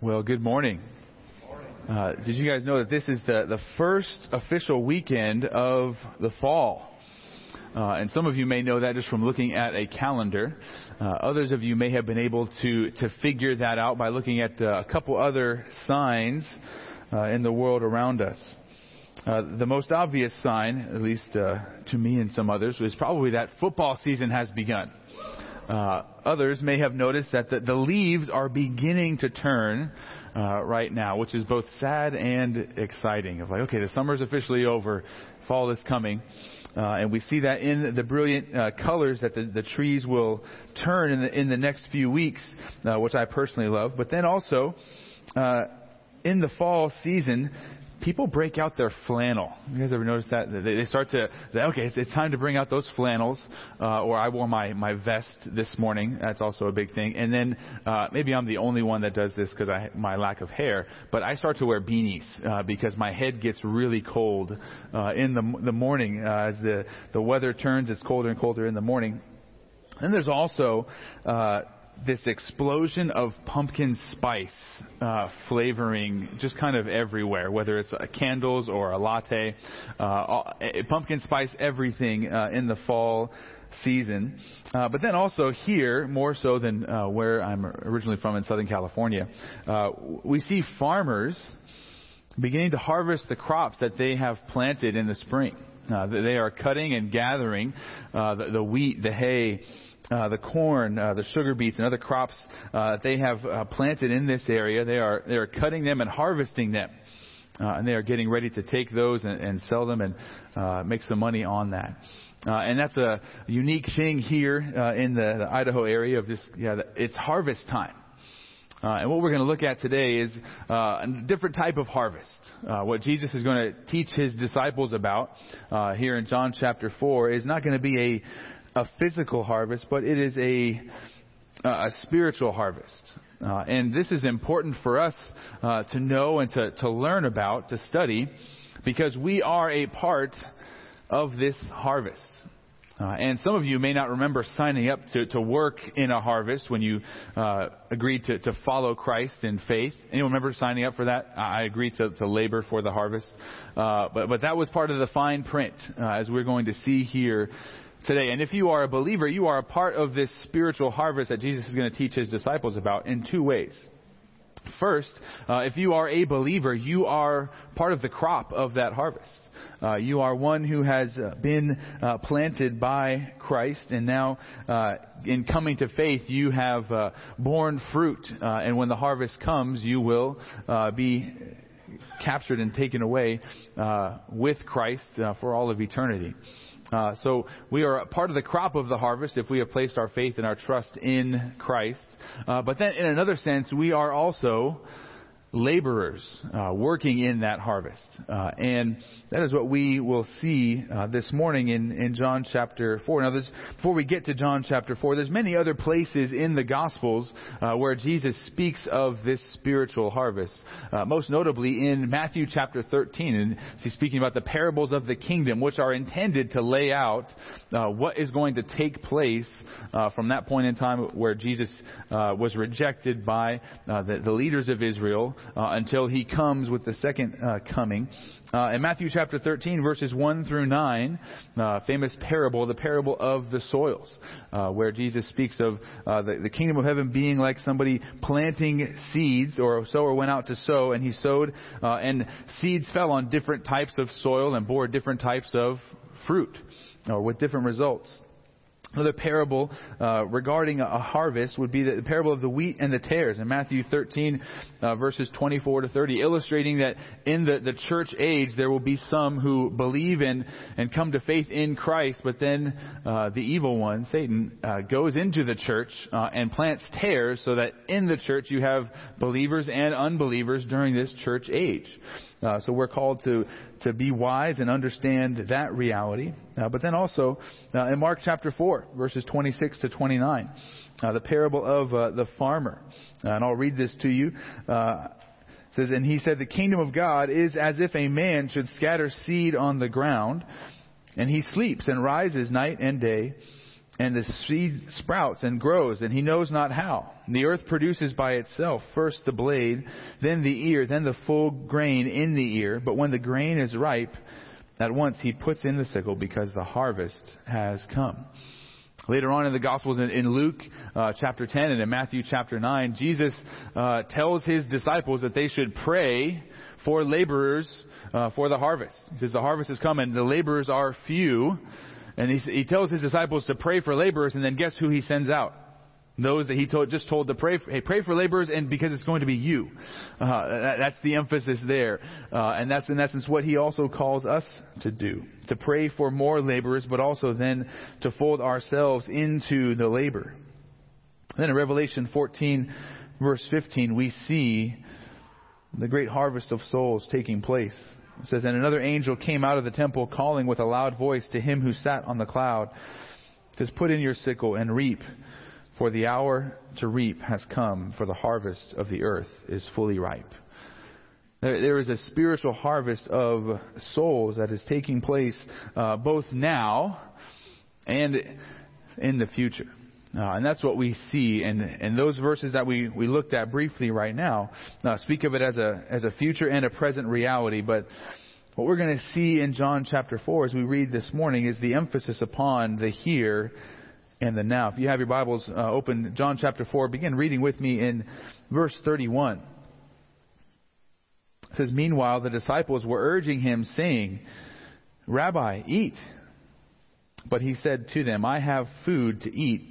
Well, good morning. Uh, did you guys know that this is the, the first official weekend of the fall? Uh, and some of you may know that just from looking at a calendar. Uh, others of you may have been able to, to figure that out by looking at uh, a couple other signs uh, in the world around us. Uh, the most obvious sign, at least uh, to me and some others, is probably that football season has begun. Uh, others may have noticed that the, the leaves are beginning to turn uh, right now, which is both sad and exciting. Of like, okay, the summer is officially over, fall is coming, uh, and we see that in the brilliant uh, colors that the, the trees will turn in the in the next few weeks, uh, which I personally love. But then also. Uh, in the fall season, people break out their flannel. You guys ever notice that? They start to, okay, it's, it's time to bring out those flannels. Uh, or I wore my, my vest this morning. That's also a big thing. And then, uh, maybe I'm the only one that does this because I, my lack of hair, but I start to wear beanies, uh, because my head gets really cold, uh, in the, the morning, uh, as the, the weather turns, it's colder and colder in the morning. And there's also, uh, this explosion of pumpkin spice uh, flavoring just kind of everywhere, whether it's uh, candles or a latte. Uh, all, eh, pumpkin spice everything uh, in the fall season. Uh, but then also here, more so than uh, where I'm originally from in Southern California, uh, we see farmers beginning to harvest the crops that they have planted in the spring. They are cutting and gathering uh, the, the wheat, the hay, uh, the corn, uh, the sugar beets, and other crops uh, they have uh, planted in this area. They are they are cutting them and harvesting them, uh, and they are getting ready to take those and, and sell them and uh, make some money on that. Uh, and that's a unique thing here uh, in the, the Idaho area of this. Yeah, it's harvest time. Uh, and what we're going to look at today is uh, a different type of harvest. Uh, what Jesus is going to teach his disciples about uh, here in John chapter 4 is not going to be a a physical harvest, but it is a, a spiritual harvest. Uh, and this is important for us uh, to know and to, to learn about, to study, because we are a part of this harvest. Uh, and some of you may not remember signing up to, to work in a harvest when you uh, agreed to, to follow Christ in faith. Anyone remember signing up for that? I agreed to, to labor for the harvest. Uh, but, but that was part of the fine print, uh, as we're going to see here today. And if you are a believer, you are a part of this spiritual harvest that Jesus is going to teach his disciples about in two ways. First, uh, if you are a believer, you are part of the crop of that harvest. Uh, you are one who has uh, been uh, planted by Christ, and now, uh, in coming to faith, you have uh, borne fruit. and when the harvest comes, you will be captured and taken away with Christ for all of eternity. Uh, so we are a part of the crop of the harvest if we have placed our faith and our trust in Christ. Uh, but then, in another sense, we are also laborers uh, working in that harvest. Uh, and that is what we will see uh, this morning in, in John chapter 4. Now, this, before we get to John chapter 4, there's many other places in the Gospels uh, where Jesus speaks of this spiritual harvest. Uh, most notably in Matthew chapter 13. And he's speaking about the parables of the kingdom, which are intended to lay out uh, what is going to take place from that point in time where Jesus was rejected by the, the leaders of Israel uh, until he comes with the second uh, coming. Uh, in Matthew chapter 13, verses 1 through 9, uh, famous parable, the parable of the soils, uh, where Jesus speaks of uh, the, the, kingdom of heaven being like somebody planting seeds, or a sower went out to sow, and he sowed, and seeds fell on different types of soil and bore different types of fruit, or with different results. Another parable uh, regarding a harvest would be the parable of the wheat and the tares in Matthew 13, uh, verses 24 to 30, illustrating that in the, the church age there will be some who believe in and come to faith in Christ, but then uh, the evil one, Satan, uh, goes into the church uh, and plants tares so that in the church you have believers and unbelievers during this church age. Uh, so we're called to, to be wise and understand that reality. Uh, but then also uh, in Mark chapter 4, verses 26 to 29, uh, the parable of uh, the farmer. Uh, and I'll read this to you. says, And he said, The kingdom of God is as if a man should scatter seed on the ground, and he sleeps and rises night and day and the seed sprouts and grows, and he knows not how. The earth produces by itself first the blade, then the ear, then the full grain in the ear. But when the grain is ripe, at once he puts in the sickle because the harvest has come. Later on in the Gospels, in, in Luke uh, chapter 10 and in Matthew chapter 9, Jesus uh, tells his disciples that they should pray for laborers uh, for the harvest. He says, The harvest has come and the laborers are few. And he, he tells his disciples to pray for laborers, and then guess who he sends out? Those that he told, just told to pray for, hey, pray for laborers, and because it's going to be you. Uh, that, that's the emphasis there. Uh, and that's in essence what he also calls us to do. To pray for more laborers, but also then to fold ourselves into the labor. Then in Revelation 14, verse 15, we see the great harvest of souls taking place. It says, And another angel came out of the temple, calling with a loud voice to him who sat on the cloud. Says, Put in your sickle and reap, for the hour to reap has come, for the harvest of the earth is fully ripe. There is a spiritual harvest of souls that is taking place uh, both now and in the future. Uh, and that's what we see. And, and those verses that we, we looked at briefly right now uh, speak of it as a, as a future and a present reality. But what we're going to see in John chapter 4 as we read this morning is the emphasis upon the here and the now. If you have your Bibles uh, open, John chapter 4, begin reading with me in verse 31. It says, Meanwhile, the disciples were urging him, saying, Rabbi, eat. But he said to them, I have food to eat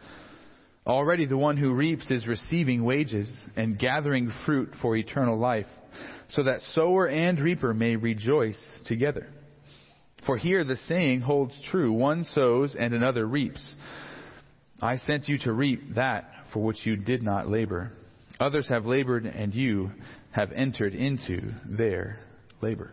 Already the one who reaps is receiving wages and gathering fruit for eternal life, so that sower and reaper may rejoice together. For here the saying holds true one sows and another reaps. I sent you to reap that for which you did not labor. Others have labored, and you have entered into their labor.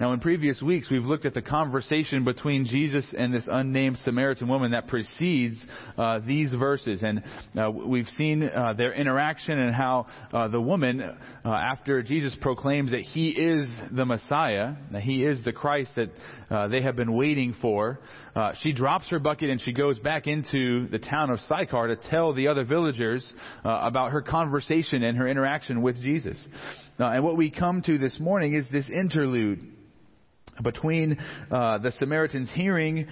Now, in previous weeks, we've looked at the conversation between Jesus and this unnamed Samaritan woman that precedes uh, these verses. And uh, we've seen uh, their interaction and how uh, the woman, uh, after Jesus proclaims that he is the Messiah, that he is the Christ that uh, they have been waiting for, she drops her bucket and she goes back into the town of Sychar to tell the other villagers about her conversation and her interaction with Jesus. and what we come to this morning is this interlude between uh, the Samaritans hearing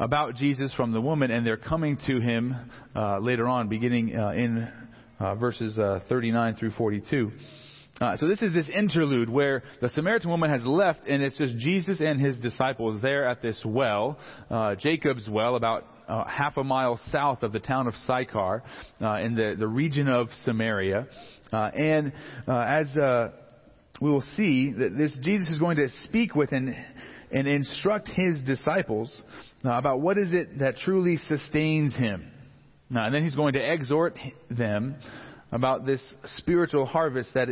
about Jesus from the woman and they're coming to him uh, later on, beginning uh, in uh, verses uh, 39 through 42. Uh, so this is this interlude where the Samaritan woman has left, and it's just Jesus and his disciples there at this well, Jacob's well, about half a mile south of the town of Sychar, in the the region of Samaria. and as we will see that this Jesus is going to speak with and, and instruct his disciples uh, about what is it that truly sustains him. Now, and then he's going to exhort them about this spiritual harvest that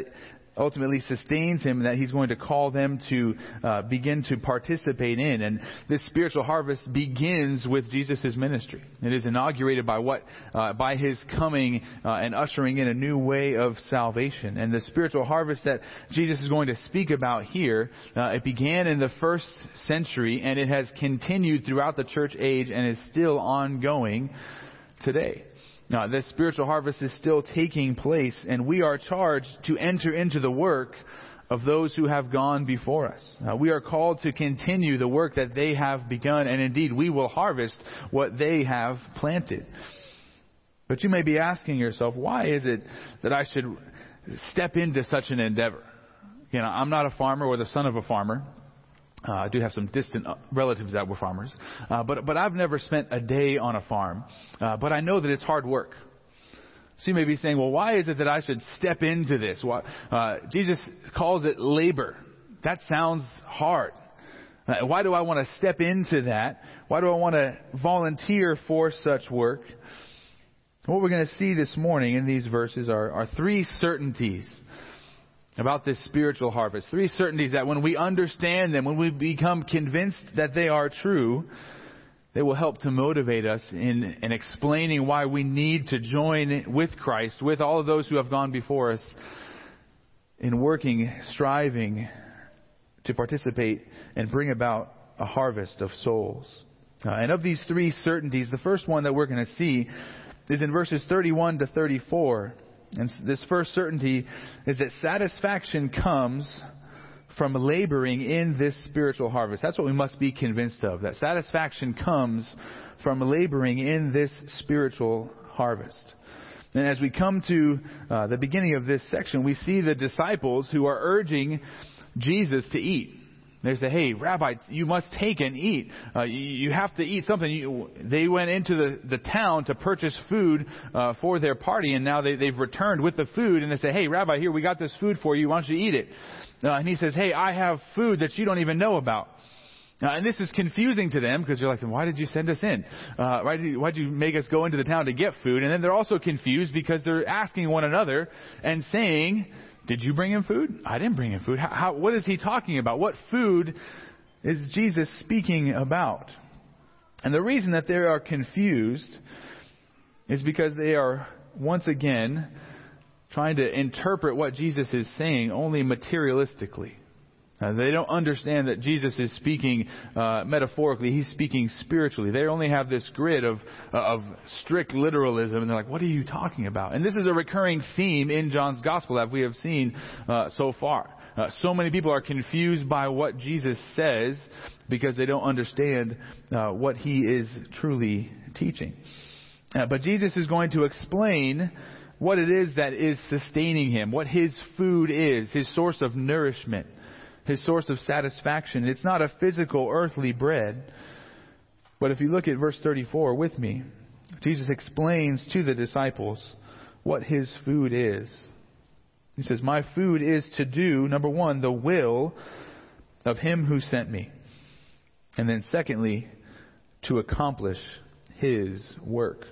ultimately sustains him that he's going to call them to uh, begin to participate in. And this spiritual harvest begins with Jesus' ministry. It is inaugurated by what, uh, by his coming uh, and ushering in a new way of salvation. And the spiritual harvest that Jesus is going to speak about here, uh, it began in the first century and it has continued throughout the church age and is still ongoing today. Now, this spiritual harvest is still taking place, and we are charged to enter into the work of those who have gone before us. We are called to continue the work that they have begun, and indeed, we will harvest what they have planted. But you may be asking yourself, why is it that I should step into such an endeavor? You know, I'm not a farmer or the son of a farmer. Uh, I do have some distant uh, relatives that were farmers, uh, but but I've never spent a day on a farm. Uh, but I know that it's hard work. So you may be saying, well, why is it that I should step into this? Why, uh, Jesus calls it labor. That sounds hard. Uh, why do I want to step into that? Why do I want to volunteer for such work? What we're going to see this morning in these verses are, are three certainties about this spiritual harvest. Three certainties that when we understand them, when we become convinced that they are true, they will help to motivate us in, in explaining why we need to join with Christ, with all of those who have gone before us, in working, striving to participate and bring about a harvest of souls. Uh, and of these three certainties, the first one that we're going to see is in verses 31 to 34. And this first certainty is that satisfaction comes from laboring in this spiritual harvest. That's what we must be convinced of. That satisfaction comes from laboring in this spiritual harvest. And as we come to uh, the beginning of this section, we see the disciples who are urging Jesus to eat. They say, "Hey, Rabbi, you must take and eat. Uh, you, you, have to eat something." You, they went into the, the town to purchase food uh, for their party, and now they, they've returned with the food, and they say, "Hey, Rabbi, here we got this food for you. Why don't you eat it?" Uh, and he says, "Hey, I have food that you don't even know about." Uh, and this is confusing to them because you're like, why did you send us in? Uh, why did you, why did you make us go into the town to get food? And then they're also confused because they're asking one another and saying, did you bring him food? I didn't bring him food. How, how, what is he talking about? What food is Jesus speaking about? And the reason that they are confused is because they are once again trying to interpret what Jesus is saying only materialistically. Uh, they don't understand that Jesus is speaking uh, metaphorically. He's speaking spiritually. They only have this grid of, uh, of strict literalism, and they're like, what are you talking about? And this is a recurring theme in John's gospel that we have seen uh, so far. Uh, so many people are confused by what Jesus says because they don't understand uh, what he is truly teaching. but Jesus is going to explain what it is that is sustaining him, what his food is, his source of nourishment his source of satisfaction. It's not a physical, earthly bread. But if you look at verse 34 with me, Jesus explains to the disciples what his food is. He says, My food is to do, number one, the will of him who sent me. And then, secondly, to accomplish his work.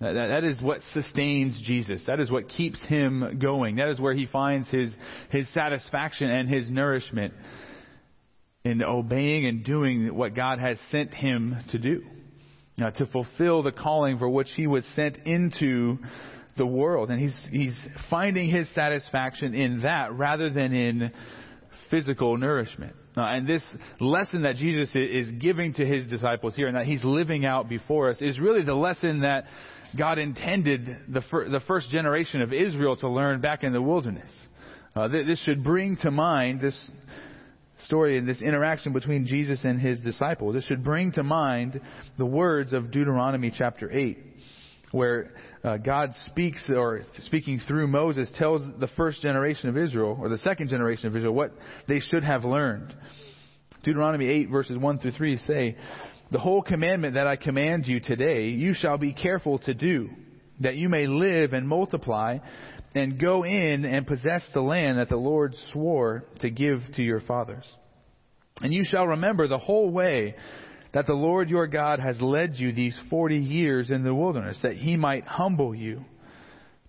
That, that is what sustains Jesus. That is what keeps him going. That is where he finds his, his satisfaction and his nourishment in obeying and doing what God has sent him to do. Now, to fulfill the calling for which he was sent into the world. And he's, he's finding his satisfaction in that rather than in physical nourishment. Uh, and this lesson that Jesus is giving to his disciples here and that he's living out before us is really the lesson that God intended the, fir- the first generation of Israel to learn back in the wilderness. Uh, th- this should bring to mind this story and this interaction between Jesus and his disciples. This should bring to mind the words of Deuteronomy chapter 8, where uh, God speaks, or speaking through Moses, tells the first generation of Israel, or the second generation of Israel, what they should have learned. Deuteronomy 8, verses 1 through 3 say, the whole commandment that I command you today, you shall be careful to do, that you may live and multiply, and go in and possess the land that the Lord swore to give to your fathers. And you shall remember the whole way that the Lord your God has led you these forty years in the wilderness, that he might humble you,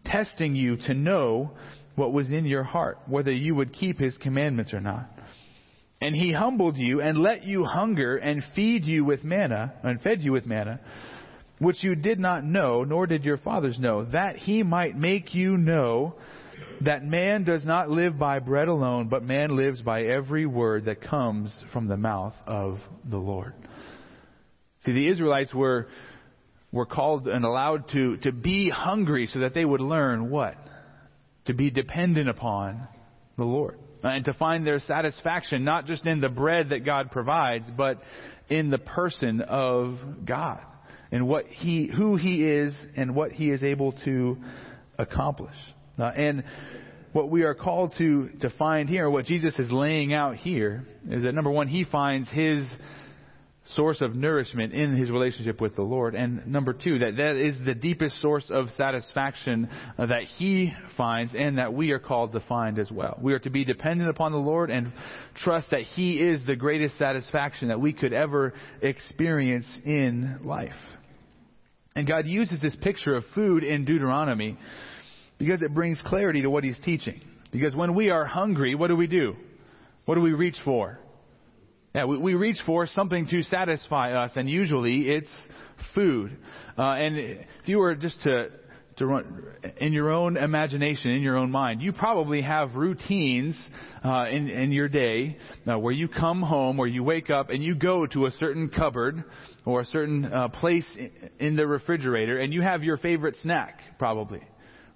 testing you to know what was in your heart, whether you would keep his commandments or not. And he humbled you and let you hunger and feed you with manna, and fed you with manna, which you did not know, nor did your fathers know, that he might make you know that man does not live by bread alone, but man lives by every word that comes from the mouth of the Lord. See, the Israelites were, were called and allowed to, to be hungry so that they would learn what? To be dependent upon the Lord. Uh, and to find their satisfaction not just in the bread that God provides, but in the person of God and what he, who He is and what He is able to accomplish. Uh, and what we are called to, to find here, what Jesus is laying out here, is that number one, He finds His source of nourishment in his relationship with the Lord. And number two, that that is the deepest source of satisfaction that he finds and that we are called to find as well. We are to be dependent upon the Lord and trust that he is the greatest satisfaction that we could ever experience in life. And God uses this picture of food in Deuteronomy because it brings clarity to what he's teaching. Because when we are hungry, what do we do? What do we reach for? Yeah, we, we reach for something to satisfy us, and usually it's food. Uh, and if you were just to to run in your own imagination, in your own mind, you probably have routines uh, in in your day uh, where you come home, where you wake up, and you go to a certain cupboard or a certain uh, place in the refrigerator, and you have your favorite snack, probably.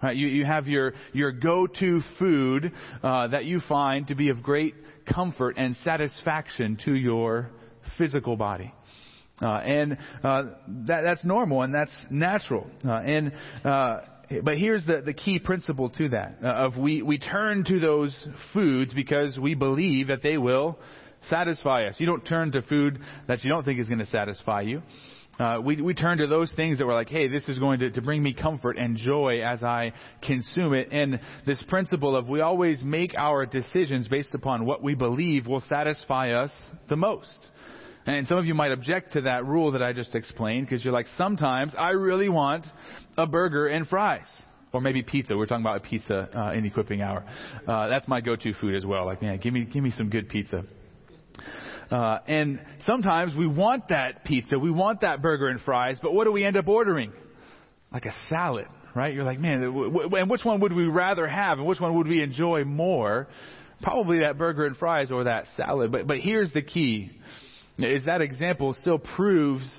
Right? You, you have your, your go-to food uh, that you find to be of great comfort and satisfaction to your physical body. Uh, and uh, that, that's normal and that's natural. Uh, and uh, but here's the, the key principle to that: uh, of we we turn to those foods because we believe that they will satisfy us. You don't turn to food that you don't think is going to satisfy you. Uh, we, we turn to those things that were like, hey, this is going to, to bring me comfort and joy as I consume it. And this principle of we always make our decisions based upon what we believe will satisfy us the most. And some of you might object to that rule that I just explained because you're like, sometimes I really want a burger and fries. Or maybe pizza. We're talking about a pizza uh, in equipping hour. Uh, that's my go-to food as well. Like, man, give me give me some good pizza. Uh, and sometimes we want that pizza, we want that burger and fries, but what do we end up ordering? Like a salad, right? You're like, man, and which one would we rather have, and which one would we enjoy more? Probably that burger and fries or that salad. But but here's the key: is that example still proves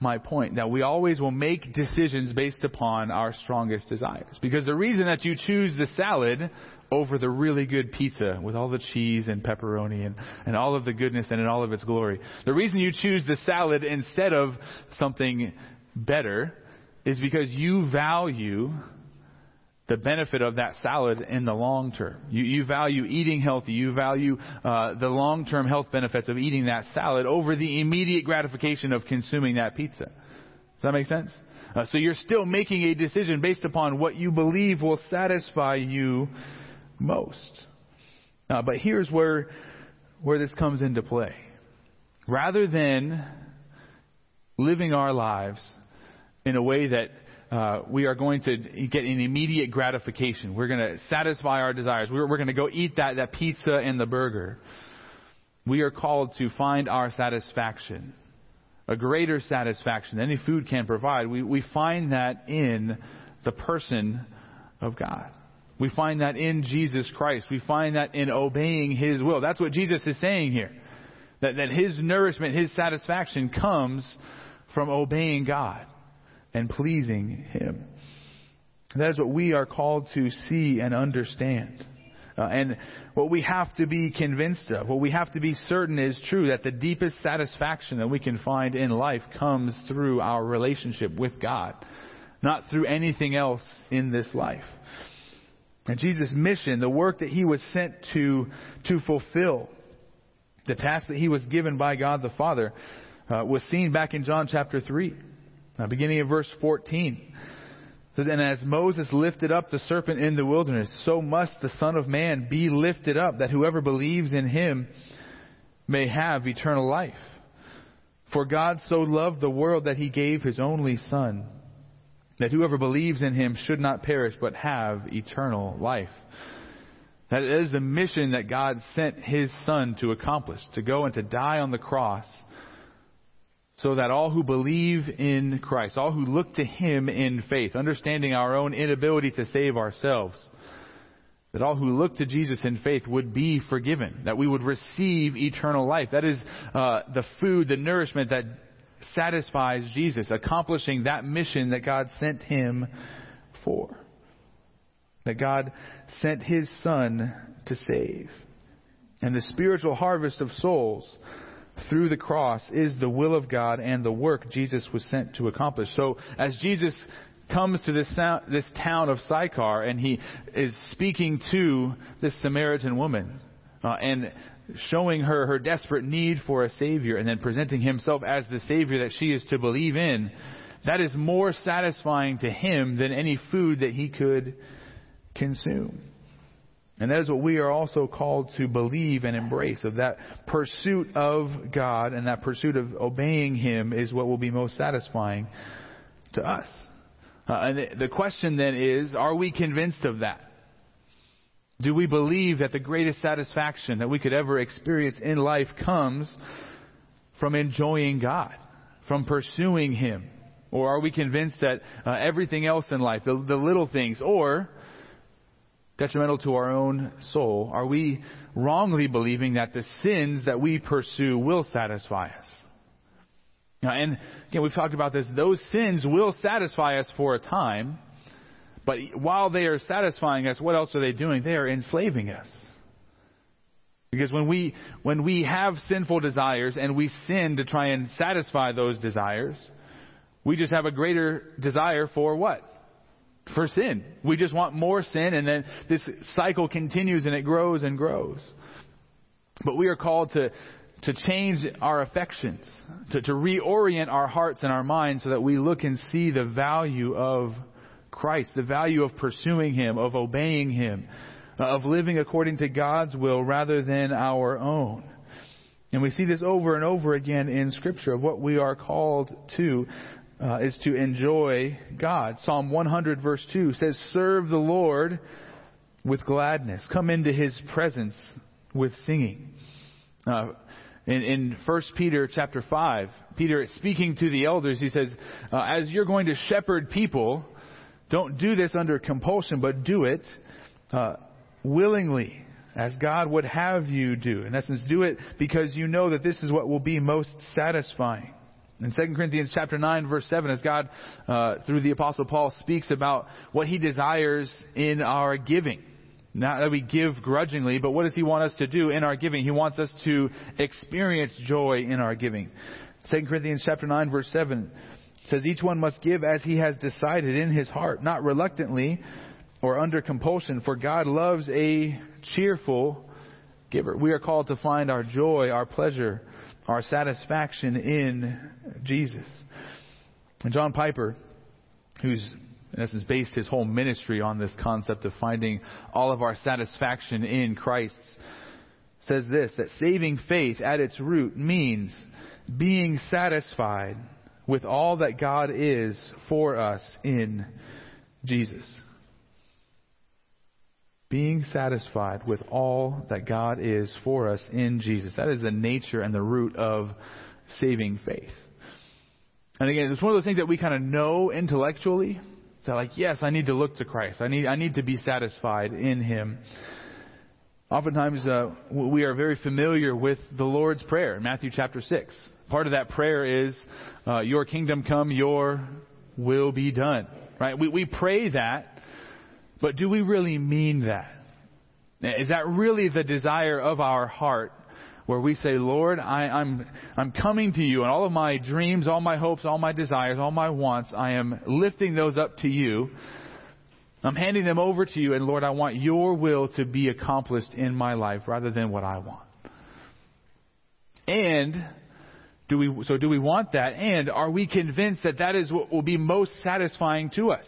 my point that we always will make decisions based upon our strongest desires. Because the reason that you choose the salad over the really good pizza with all the cheese and pepperoni and, and all of the goodness and in all of its glory, the reason you choose the salad instead of something better is because you value the benefit of that salad in the long term. You, you value eating healthy. You value uh, the long term health benefits of eating that salad over the immediate gratification of consuming that pizza. Does that make sense? Uh, so you're still making a decision based upon what you believe will satisfy you most. Uh, but here's where where this comes into play. Rather than living our lives in a way that uh, we are going to get an immediate gratification. We're going to satisfy our desires. We're, we're going to go eat that, that pizza and the burger. We are called to find our satisfaction, a greater satisfaction than any food can provide. We, we find that in the person of God. We find that in Jesus Christ. We find that in obeying His will. That's what Jesus is saying here. That, that His nourishment, His satisfaction comes from obeying God and pleasing Him. That is what we are called to see and understand. Uh, and what we have to be convinced of, what we have to be certain is true, that the deepest satisfaction that we can find in life comes through our relationship with God, not through anything else in this life. And Jesus' mission, the work that he was sent to, to fulfill, the task that he was given by God the Father, uh, was seen back in John chapter 3. Now, beginning in verse 14. Says, and as Moses lifted up the serpent in the wilderness, so must the Son of Man be lifted up, that whoever believes in him may have eternal life. For God so loved the world that he gave his only Son, that whoever believes in him should not perish, but have eternal life. That is the mission that God sent his Son to accomplish, to go and to die on the cross so that all who believe in Christ, all who look to Him in faith, understanding our own inability to save ourselves, that all who look to Jesus in faith would be forgiven, that we would receive eternal life. That is uh, the food, the nourishment that satisfies Jesus, accomplishing that mission that God sent Him for. That God sent His Son to save. And the spiritual harvest of souls through the cross is the will of God and the work Jesus was sent to accomplish. So as Jesus comes to this, this town of Sychar and he is speaking to this Samaritan woman, uh, and showing her her desperate need for a Savior and then presenting Himself as the Savior that she is to believe in, that is more satisfying to Him than any food that He could consume. And that is what we are also called to believe and embrace of that pursuit of God and that pursuit of obeying Him is what will be most satisfying to us. Uh, and the question then is, are we convinced of that? Do we believe that the greatest satisfaction that we could ever experience in life comes from enjoying God, from pursuing Him? Or are we convinced that uh, everything else in life, the, the little things, or detrimental to our own soul, are we wrongly believing that the sins that we pursue will satisfy us? Now, and again, we've talked about this. Those sins will satisfy us for a time, but while they are satisfying us, what else are they doing? They are enslaving us. Because when we, when we have sinful desires and we sin to try and satisfy those desires, we just have a greater desire for what? For sin. We just want more sin and then this cycle continues and it grows and grows. But we are called to, to change our affections, to, to reorient our hearts and our minds so that we look and see the value of Christ, the value of pursuing Him, of obeying Him, of living according to God's will rather than our own. And we see this over and over again in Scripture of what we are called to uh, is to enjoy God. Psalm 100 verse 2 says, Serve the Lord with gladness. Come into His presence with singing. Uh, in, in 1 Peter chapter 5, Peter is speaking to the elders, he says, uh, as you're going to shepherd people, don't do this under compulsion, but do it uh, willingly, as God would have you do. In essence, do it because you know that this is what will be most satisfying. In 2 Corinthians chapter 9 verse 7, as God, uh, through the apostle Paul speaks about what he desires in our giving. Not that we give grudgingly, but what does he want us to do in our giving? He wants us to experience joy in our giving. 2 Corinthians chapter 9 verse 7 says each one must give as he has decided in his heart, not reluctantly or under compulsion, for God loves a cheerful giver. We are called to find our joy, our pleasure, our satisfaction in Jesus. And John Piper, who's in essence based his whole ministry on this concept of finding all of our satisfaction in Christ, says this that saving faith at its root means being satisfied with all that God is for us in Jesus. Being satisfied with all that God is for us in Jesus. That is the nature and the root of saving faith. And again, it's one of those things that we kind of know intellectually. That like, yes, I need to look to Christ. I need, I need to be satisfied in Him. Oftentimes, uh, we are very familiar with the Lord's Prayer Matthew chapter 6 part of that prayer is, uh, Your kingdom come, Your will be done. Right? We, we pray that, but do we really mean that? Is that really the desire of our heart? Where we say, Lord, I, I'm, I'm coming to you and all of my dreams, all my hopes, all my desires, all my wants, I am lifting those up to you. I'm handing them over to you, and Lord, I want your will to be accomplished in my life rather than what I want. And do we, so do we want that? And are we convinced that that is what will be most satisfying to us?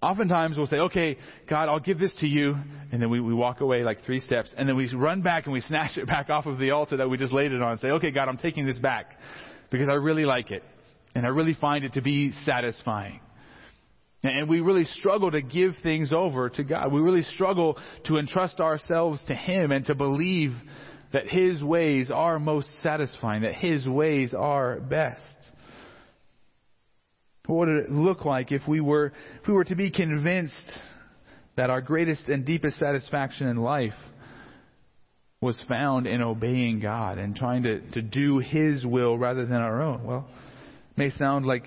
Oftentimes we'll say, okay, God, I'll give this to you. And then we, we walk away like three steps. And then we run back and we snatch it back off of the altar that we just laid it on and say, okay, God, I'm taking this back because I really like it. And I really find it to be satisfying. And we really struggle to give things over to God. We really struggle to entrust ourselves to Him and to believe that His ways are most satisfying, that His ways are best. What would it look like if we were, if we were to be convinced that our greatest and deepest satisfaction in life was found in obeying God and trying to, to do His will rather than our own? Well, it may sound like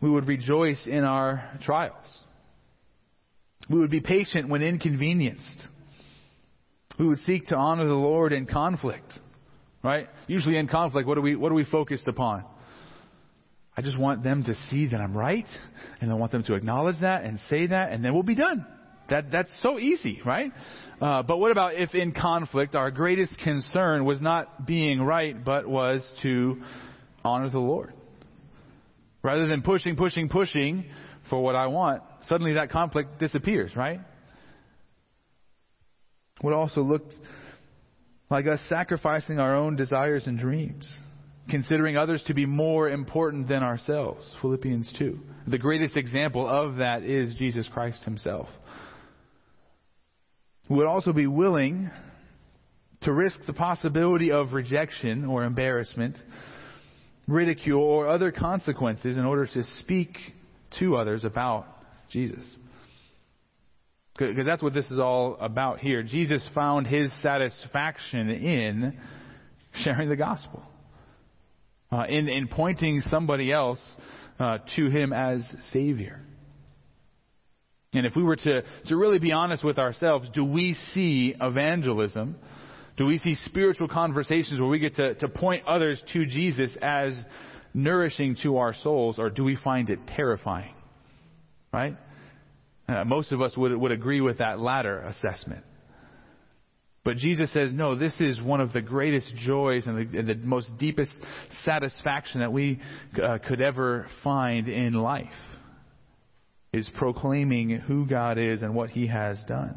we would rejoice in our trials. We would be patient when inconvenienced. We would seek to honor the Lord in conflict. Right? Usually in conflict, what are we, what are we focused upon? I just want them to see that I'm right, and I want them to acknowledge that and say that, and then we'll be done. That, that's so easy, right? Uh, but what about if in conflict our greatest concern was not being right, but was to honor the Lord? Rather than pushing, pushing, pushing for what I want, suddenly that conflict disappears, right? What also looked like us sacrificing our own desires and dreams, considering others to be more important than ourselves. Philippians 2. The greatest example of that is Jesus Christ himself. We would also be willing to risk the possibility of rejection or embarrassment, ridicule, or other consequences in order to speak to others about Jesus. Because that's what this is all about here. Jesus found his satisfaction in sharing the gospel, uh, in, in pointing somebody else uh, to him as Savior. And if we were to, to really be honest with ourselves, do we see evangelism? Do we see spiritual conversations where we get to, to point others to Jesus as nourishing to our souls, or do we find it terrifying? Right? Uh, most of us would, would agree with that latter assessment. But Jesus says, no, this is one of the greatest joys and the, and the most deepest satisfaction that we uh, could ever find in life is proclaiming who God is and what He has done.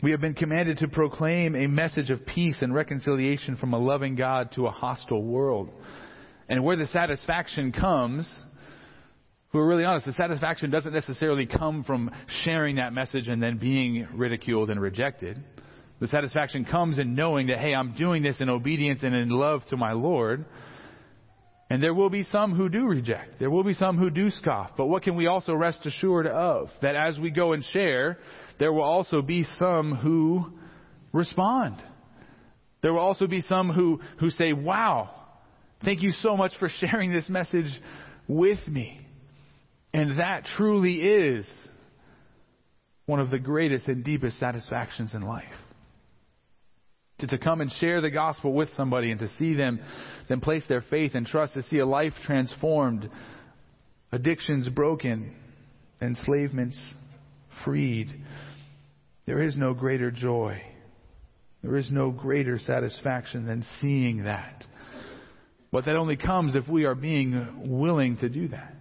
We have been commanded to proclaim a message of peace and reconciliation from a loving God to a hostile world. And where the satisfaction comes if we're really honest, the satisfaction doesn't necessarily come from sharing that message and then being ridiculed and rejected. The satisfaction comes in knowing that, hey, I'm doing this in obedience and in love to my Lord. And there will be some who do reject. There will be some who do scoff. But what can we also rest assured of? That as we go and share, there will also be some who respond. There will also be some who, who say, wow, thank you so much for sharing this message with me. And that truly is one of the greatest and deepest satisfactions in life. To, to come and share the gospel with somebody and to see them then place their faith and trust, to see a life transformed, addictions broken, enslavements freed. There is no greater joy. There is no greater satisfaction than seeing that. But that only comes if we are being willing to do that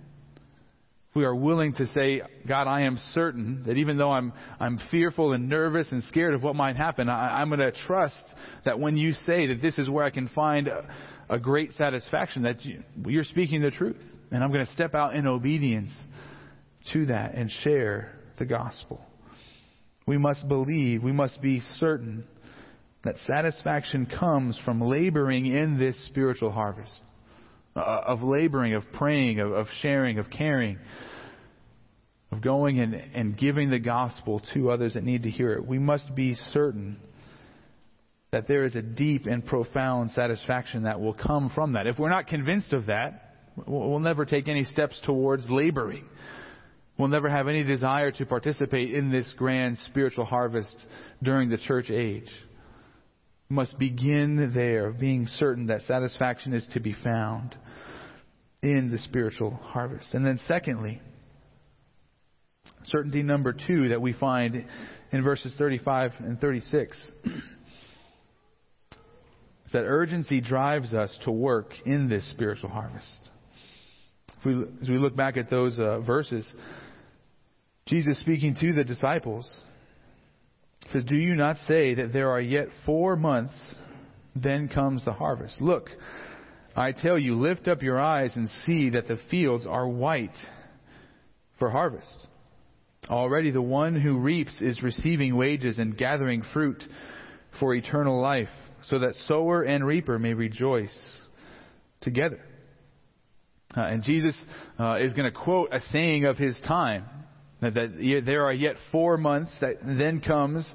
we are willing to say, God, I am certain that even though I'm, I'm fearful and nervous and scared of what might happen, I, am going to trust that when you say that this is where I can find a, a great satisfaction, that you, you're speaking the truth. And I'm going to step out in obedience to that and share the gospel. We must believe, we must be certain that satisfaction comes from laboring in this spiritual harvest. Uh, of laboring, of praying, of, of sharing, of caring, of going and, and giving the gospel to others that need to hear it. We must be certain that there is a deep and profound satisfaction that will come from that. If we're not convinced of that, we'll never take any steps towards laboring. We'll never have any desire to participate in this grand spiritual harvest during the church age. We must begin there, being certain that satisfaction is to be found in the spiritual harvest. And then, secondly, certainty number two that we find in verses 35 and 36 is that urgency drives us to work in this spiritual harvest. We, as we look back at those uh, verses, Jesus speaking to the disciples says, Do you not say that there are yet four months, then comes the harvest? Look, I tell you, lift up your eyes and see that the fields are white for harvest. Already the one who reaps is receiving wages and gathering fruit for eternal life, so that sower and reaper may rejoice together. Uh, and Jesus uh, is going to quote a saying of his time that, that there are yet four months that then comes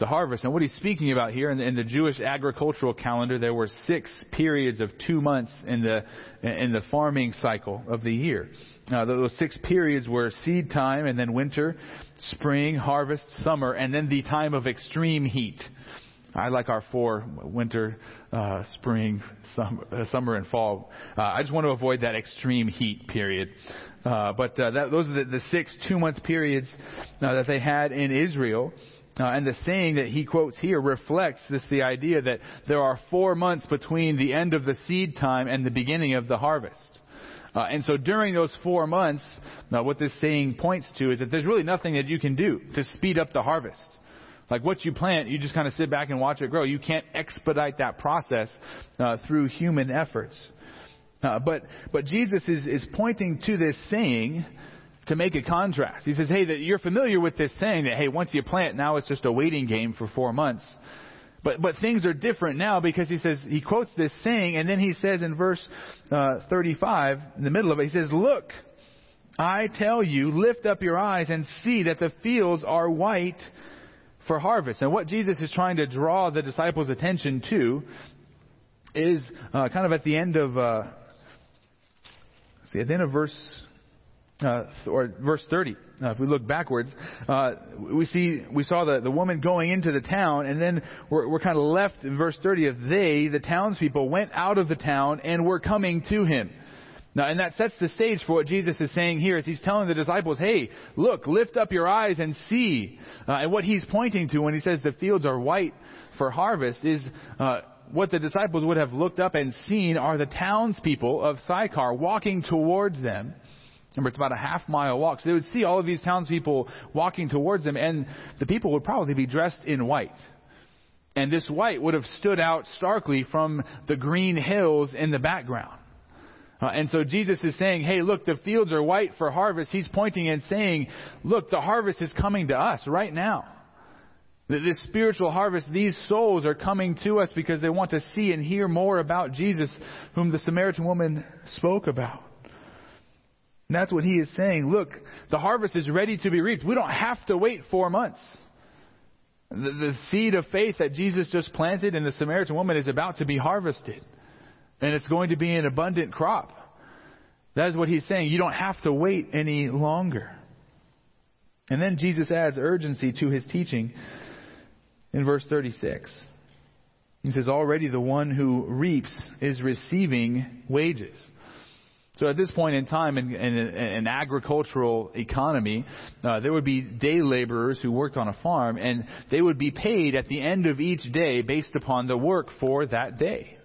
the harvest. And what he's speaking about here in the, in the, Jewish agricultural calendar, there were six periods of two months in the in the farming cycle of the year. Now, those six periods were seed time, and then winter, spring, harvest, summer, and then the time of extreme heat. I like our four winter, uh, spring, summer, uh, summer, and fall. Uh, I just want to avoid that extreme heat period. Uh, but uh, that, those are the, the six two-month periods uh, that they had in Israel. Uh, and the saying that he quotes here reflects this the idea that there are four months between the end of the seed time and the beginning of the harvest. Uh, and so during those four months, now what this saying points to is that there's really nothing that you can do to speed up the harvest. Like what you plant, you just kind of sit back and watch it grow. You can't expedite that process uh, through human efforts. Uh, but but Jesus is is pointing to this saying to make a contrast. He says, "Hey, that you're familiar with this saying that hey, once you plant, now it's just a waiting game for four months." But, but things are different now because he says, he quotes this saying, and then he says in verse uh, 35, in the middle of it, he says, Look, I tell you, lift up your eyes and see that the fields are white for harvest. And what Jesus is trying to draw the disciples' attention to is uh, kind of at the end of, uh, see, at the end of verse uh, or verse 30. Uh, if we look backwards, uh, we see we saw the, the woman going into the town, and then we're, we're kind of left in verse 30 of they, the townspeople, went out of the town and were coming to him. Now, and that sets the stage for what Jesus is saying here as he's telling the disciples, hey, look, lift up your eyes and see. Uh, and what he's pointing to when he says the fields are white for harvest is uh, what the disciples would have looked up and seen are the townspeople of Sychar walking towards them Remember, it's about a half mile walk. So they would see all of these townspeople walking towards them, and the people would probably be dressed in white. And this white would have stood out starkly from the green hills in the background. Uh, and so Jesus is saying, hey, look, the fields are white for harvest. He's pointing and saying, look, the harvest is coming to us right now. This spiritual harvest, these souls are coming to us because they want to see and hear more about Jesus, whom the Samaritan woman spoke about. And that's what he is saying. Look, the harvest is ready to be reaped. We don't have to wait four months. The, the, seed of faith that Jesus just planted in the Samaritan woman is about to be harvested. And it's going to be an abundant crop. That is what he's saying. You don't have to wait any longer. And then Jesus adds urgency to his teaching in verse 36. He says, Already the one who reaps is receiving wages. So at this point in time in, an agricultural economy, uh, there would be day laborers who worked on a farm, and they would be paid at the end of each day based upon the work for that day.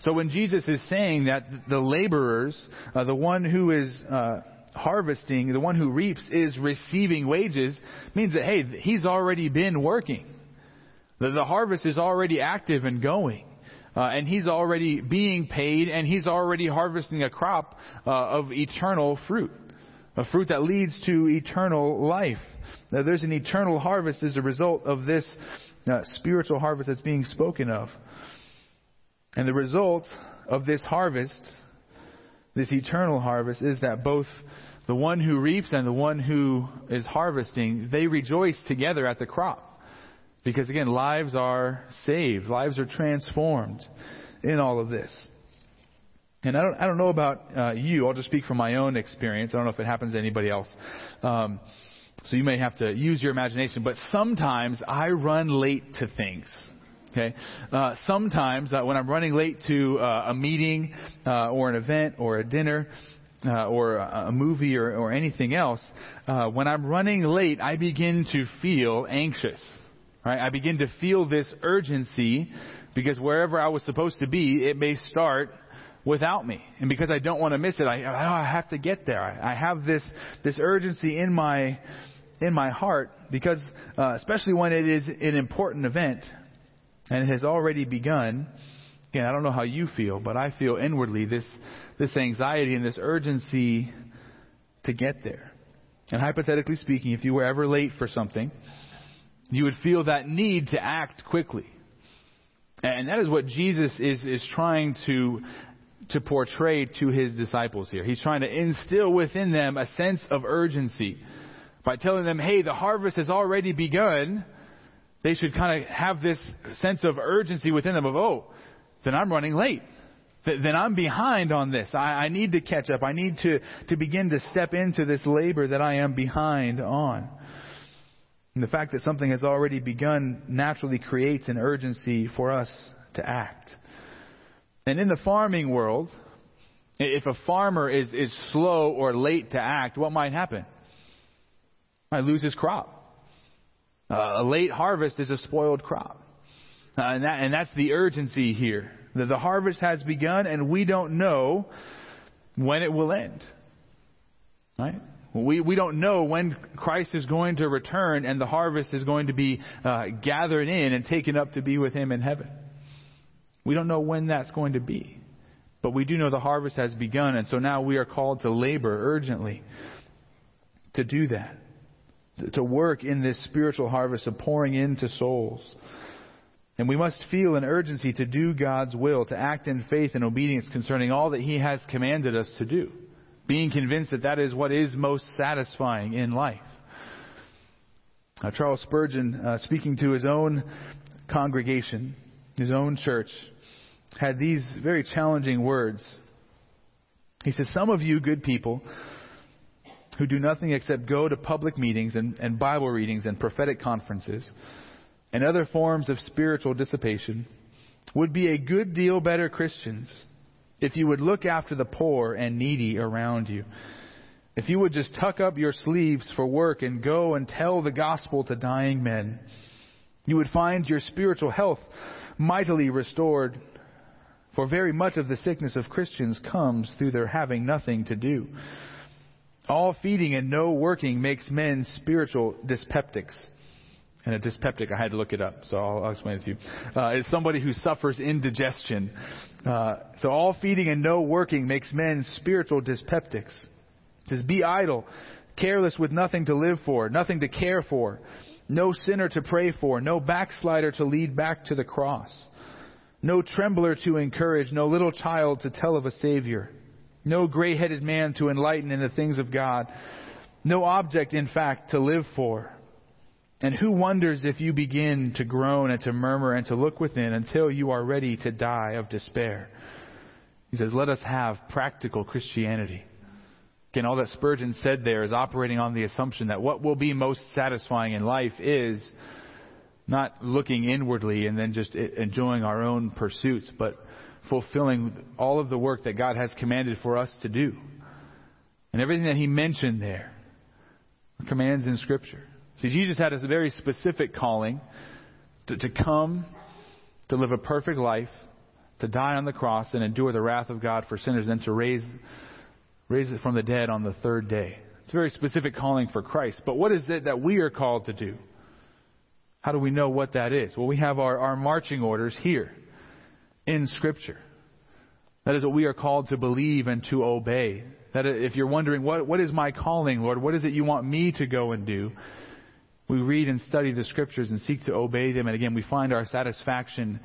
So when Jesus is saying that the laborers, uh, the one who is uh, harvesting, the one who reaps is receiving wages, means that hey, he's already been working. The, the harvest is already active and going. Uh, and he's already being paid, and he's already harvesting a crop uh, of eternal fruit, a fruit that leads to eternal life. Now, there's an eternal harvest as a result of this uh, spiritual harvest that's being spoken of. And the result of this harvest, this eternal harvest, is that both the one who reaps and the one who is harvesting, they rejoice together at the crop. Because again, lives are saved, lives are transformed in all of this. And I don't, I don't know about uh, you. I'll just speak from my own experience. I don't know if it happens to anybody else. Um, so you may have to use your imagination. But sometimes I run late to things. Okay. Uh, sometimes uh, when I'm running late to uh, a meeting uh, or an event or a dinner, uh, or a movie or, or anything else, uh, when I'm running late, I begin to feel anxious. Right? I begin to feel this urgency because wherever I was supposed to be, it may start without me. And because I don't want to miss it, I, I have to get there. I, I have this, this urgency in my, in my heart because, uh, especially when it is an important event and it has already begun. Again, I don't know how you feel, but I feel inwardly this, this anxiety and this urgency to get there. And hypothetically speaking, if you were ever late for something, you would feel that need to act quickly. And that is what Jesus is, is trying to, to portray to his disciples here. He's trying to instill within them a sense of urgency by telling them, hey, the harvest has already begun. They should kind of have this sense of urgency within them of, oh, then I'm running late. Then I'm behind on this. I, I need to catch up. I need to, to begin to step into this labor that I am behind on. And the fact that something has already begun naturally creates an urgency for us to act. And in the farming world, If a farmer is, is slow or late to act, what might happen? Might lose his crop. Uh, a late harvest is a spoiled crop. Uh, and, that, and that's the urgency here. That the harvest has begun and we don't know when it will end. Right? We, we don't know when Christ is going to return and the harvest is going to be uh, gathered in and taken up to be with Him in heaven. We don't know when that's going to be. But we do know the harvest has begun, and so now we are called to labor urgently to do that, to work in this spiritual harvest of pouring into souls. And we must feel an urgency to do God's will, to act in faith and obedience concerning all that He has commanded us to do, being convinced that that is what is most satisfying in life. Uh, Charles Spurgeon, uh, speaking to his own congregation, his own church, had these very challenging words. He says, Some of you good people who do nothing except go to public meetings and, and Bible readings and prophetic conferences and other forms of spiritual dissipation would be a good deal better Christians if you would look after the poor and needy around you. If you would just tuck up your sleeves for work and go and tell the gospel to dying men, you would find your spiritual health mightily restored for very much of the sickness of Christians comes through their having nothing to do. All feeding and no working makes men spiritual dyspeptics. And a dyspeptic, I had to look it up, so I'll, explain it to you. Uh, it's somebody who suffers indigestion. Uh, so all feeding and no working makes men spiritual dyspeptics. It says, be idle, careless with nothing to live for, nothing to care for, no sinner to pray for, no backslider to lead back to the cross no trembler to encourage, no little child to tell of a Savior, no gray headed man to enlighten in the things of God, no object, in fact, to live for. And who wonders if you begin to groan and to murmur and to look within until you are ready to die of despair? He says, let us have practical Christianity. Again, all that Spurgeon said there is operating on the assumption that what will be most satisfying in life is not looking inwardly and then just enjoying our own pursuits, but fulfilling all of the work that God has commanded for us to do. And everything that he mentioned there commands in Scripture. See, Jesus had a very specific calling to, to come, to live a perfect life, to die on the cross and endure the wrath of God for sinners, and then to raise, raise it from the dead on the third day. It's a very specific calling for Christ. But what is it that we are called to do? How do we know what that is? Well, we have our, our marching orders here in Scripture. That is what we are called to believe and to obey. That if you're wondering, what, what is my calling, Lord? What is it you want me to go and do? We read and study the Scriptures and seek to obey them. And again, we find our satisfaction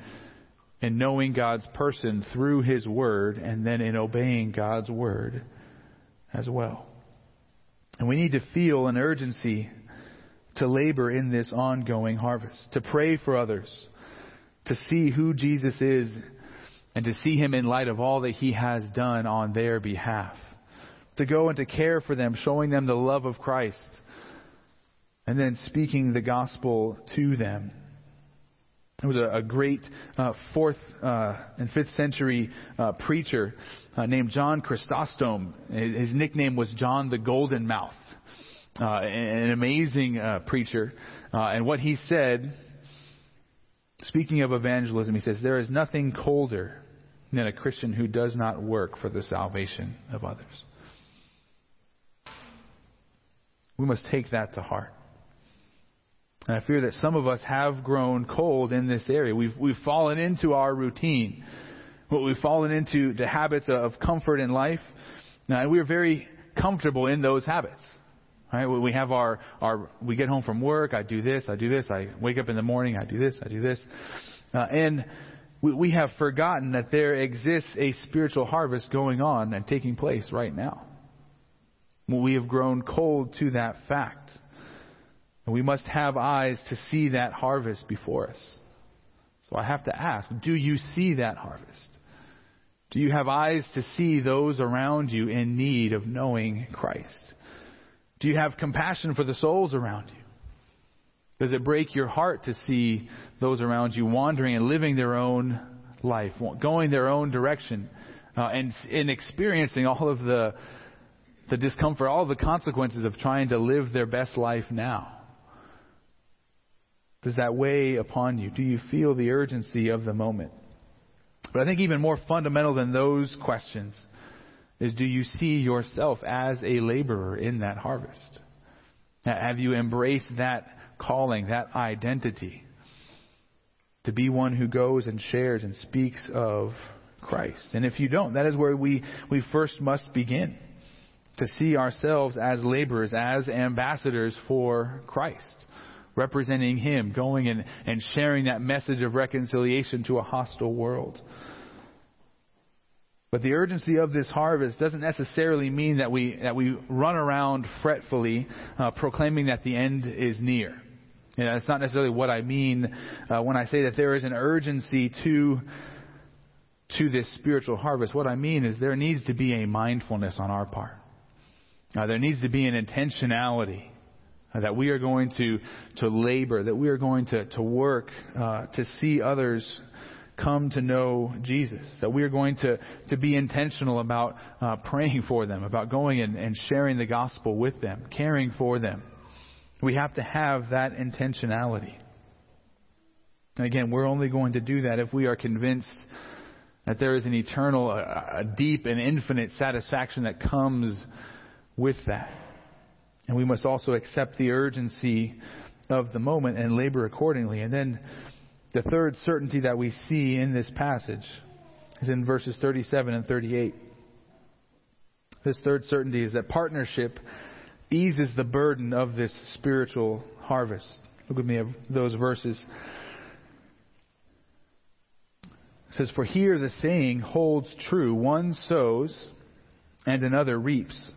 in knowing God's person through His Word and then in obeying God's Word as well. And we need to feel an urgency to labor in this ongoing harvest, to pray for others, to see who Jesus is, and to see him in light of all that he has done on their behalf, to go and to care for them, showing them the love of Christ, and then speaking the gospel to them. There was a, a great uh, fourth uh, and fifth century uh, preacher uh, named John Chrysostom. His, his nickname was John the Golden Mouth uh, an amazing uh, preacher. And what he said, speaking of evangelism, he says, There is nothing colder than a Christian who does not work for the salvation of others. We must take that to heart. And I fear that some of us have grown cold in this area. We've, we've fallen into our routine. We've fallen into the habits of comfort in life. and we are very comfortable in those habits. Right? We have our, our, we get home from work, I do this, I do this, I wake up in the morning, I do this, I do this. Uh, and we, we have forgotten that there exists a spiritual harvest going on and taking place right now. We have grown cold to that fact. And we must have eyes to see that harvest before us. So I have to ask, do you see that harvest? Do you have eyes to see those around you in need of knowing Christ? Do you have compassion for the souls around you? Does it break your heart to see those around you wandering and living their own life, going their own direction, uh, and in experiencing all of the the discomfort, all the consequences of trying to live their best life now? Does that weigh upon you? Do you feel the urgency of the moment? But I think even more fundamental than those questions is do you see yourself as a laborer in that harvest? Have you embraced that calling, that identity? To be one who goes and shares and speaks of Christ. And if you don't, that is where we, we first must begin. To see ourselves as laborers, as ambassadors for Christ, representing Him, going and, and sharing that message of reconciliation to a hostile world. But the urgency of this harvest doesn't necessarily mean that we, that we run around fretfully uh, proclaiming that the end is near. You know, that's not necessarily what I mean uh, when I say that there is an urgency to, to this spiritual harvest. What I mean is there needs to be a mindfulness on our part. Uh, there needs to be an intentionality that we are going to, to labor, that we are going to, to work uh, to see others come to know Jesus. That we are going to, to be intentional about uh, praying for them, about going and, and sharing the gospel with them, caring for them. We have to have that intentionality. Again, we're only going to do that if we are convinced that there is an eternal, a, a deep and infinite satisfaction that comes with that. And we must also accept the urgency of the moment and labor accordingly. And then the third certainty that we see in this passage is in verses 37 and 38. This third certainty is that partnership eases the burden of this spiritual harvest. Look with me at those verses. It says, For here the saying holds true one sows and another reaps.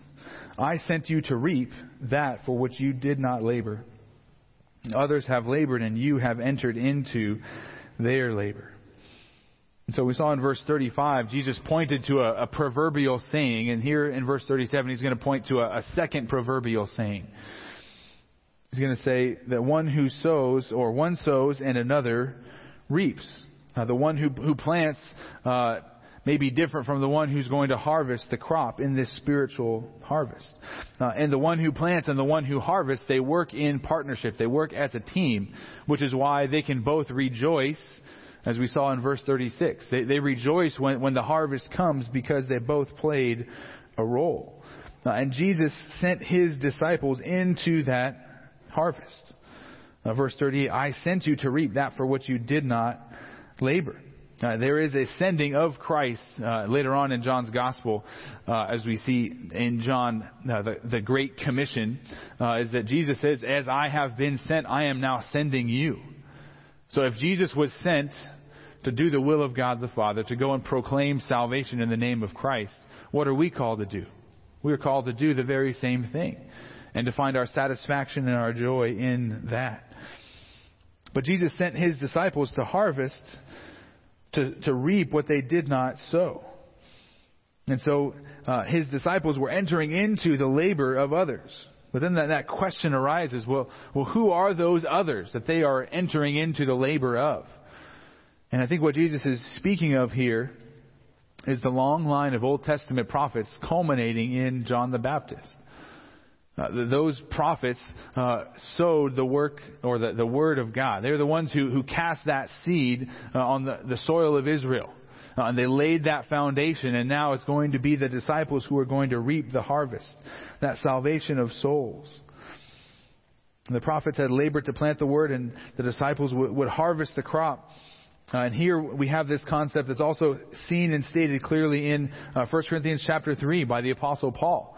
I sent you to reap that for which you did not labor. Others have labored, and you have entered into their labor. And so we saw in verse 35, Jesus pointed to a, a proverbial saying, and here in verse 37, he's going to point to a, a second proverbial saying. He's going to say that one who sows, or one sows and another reaps. Uh, the one who, who plants uh, may be different from the one who's going to harvest the crop in this spiritual harvest. Uh, and the one who plants and the one who harvests, they work in partnership. They work as a team, which is why they can both rejoice, as we saw in verse 36. They, they rejoice when, when the harvest comes because they both played a role. Uh, and Jesus sent his disciples into that harvest. Uh, verse 38, I sent you to reap that for which you did not labor. Uh, there is a sending of Christ uh, later on in John's Gospel, uh, as we see in John, uh, the, the Great Commission, uh, is that Jesus says, As I have been sent, I am now sending you. So if Jesus was sent to do the will of God the Father, to go and proclaim salvation in the name of Christ, what are we called to do? We are called to do the very same thing and to find our satisfaction and our joy in that. But Jesus sent his disciples to harvest to, to reap what they did not sow. And so uh, his disciples were entering into the labor of others. But then that, that question arises well, well, who are those others that they are entering into the labor of? And I think what Jesus is speaking of here is the long line of Old Testament prophets culminating in John the Baptist. Uh, those prophets uh, sowed the work or the, the word of God. They're the ones who, who cast that seed uh, on the, the soil of Israel. Uh, and they laid that foundation, and now it's going to be the disciples who are going to reap the harvest, that salvation of souls. And the prophets had labored to plant the word, and the disciples would, would harvest the crop. Uh, and here we have this concept that's also seen and stated clearly in uh, 1 Corinthians chapter 3 by the apostle Paul.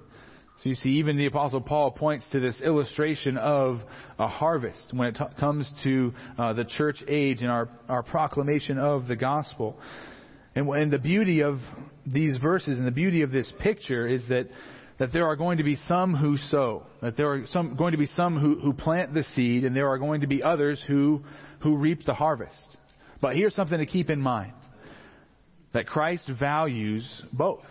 So you see, even the Apostle Paul points to this illustration of a harvest when it t- comes to uh, the church age and our, our proclamation of the gospel. And, and the beauty of these verses and the beauty of this picture is that, that there are going to be some who sow, that there are some, going to be some who, who plant the seed, and there are going to be others who, who reap the harvest. But here's something to keep in mind that Christ values both.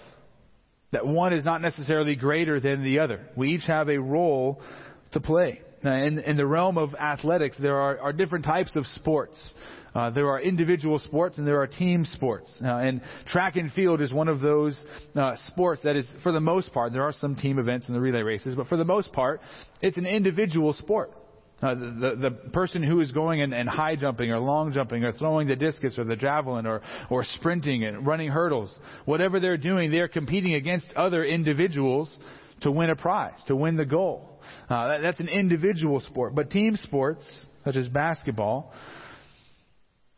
That one is not necessarily greater than the other. We each have a role to play. Now, in, in the realm of athletics, there are, are different types of sports. Uh, there are individual sports and there are team sports. Uh, and track and field is one of those uh, sports that is, for the most part, there are some team events in the relay races, but for the most part, it's an individual sport. Uh, the, the, person who is going and, and high jumping or long jumping or throwing the discus or the javelin or, or sprinting and running hurdles, whatever they're doing, they're competing against other individuals to win a prize, to win the goal. Uh, that, that's an individual sport. But team sports, such as basketball,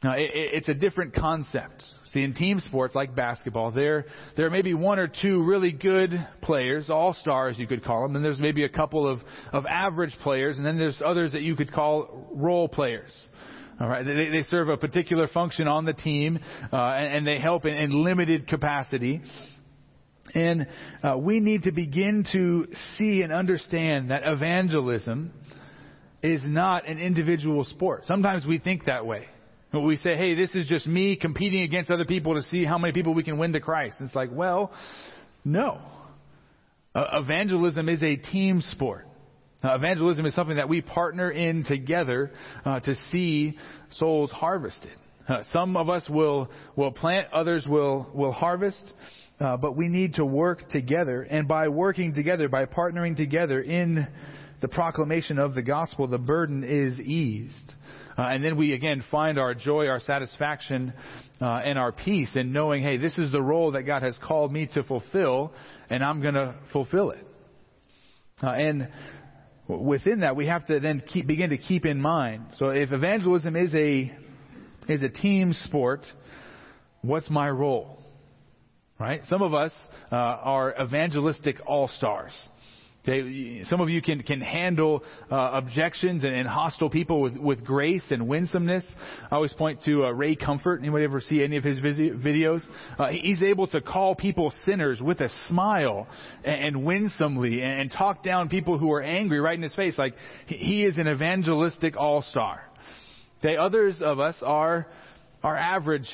now, it, it's a different concept. See, in team sports like basketball, there there may be one or two really good players, all stars you could call them, and there's maybe a couple of, of average players, and then there's others that you could call role players. All right, they, they serve a particular function on the team, uh, and, and they help in, in limited capacity. And uh, we need to begin to see and understand that evangelism is not an individual sport. Sometimes we think that way. We say, hey, this is just me competing against other people to see how many people we can win to Christ. And it's like, well, no. Uh, evangelism is a team sport. Uh, evangelism is something that we partner in together uh, to see souls harvested. Uh, some of us will, will plant, others will, will harvest, uh, but we need to work together. And by working together, by partnering together in the proclamation of the gospel, the burden is eased. Uh, and then we again find our joy, our satisfaction, uh, and our peace in knowing, hey, this is the role that God has called me to fulfill, and I'm going to fulfill it. Uh, and within that, we have to then keep, begin to keep in mind. So if evangelism is a is a team sport, what's my role? Right? Some of us uh, are evangelistic all stars. Okay, some of you can can handle uh, objections and, and, hostile people with, with grace and winsomeness. I always point to uh, Ray Comfort. Anybody ever see any of his videos? Uh, he's able to call people sinners with a smile and, and winsomely and, and, talk down people who are angry right in his face. Like he is an evangelistic all star. Okay, others of us are are average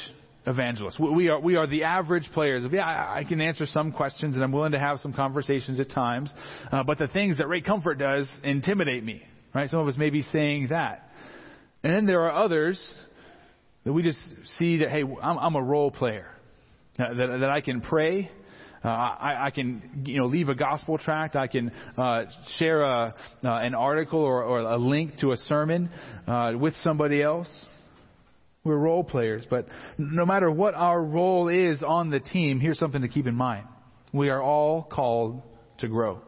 evangelists. We are, we are the average players. Yeah, I can answer some questions and I'm willing to have some conversations at times. Uh, but the things that Ray Comfort does intimidate me. Right? Some of us may be saying that. And then there are others that we just see that, hey, I'm, I'm a role player. Uh, that, that I can pray. Uh, I, I, can, you know, leave a gospel tract. I can uh, share a, uh, an article or, or, a link to a sermon uh, with somebody else. We're role players, but no matter what our role is on the team, here's something to keep in mind. We are all called to grow.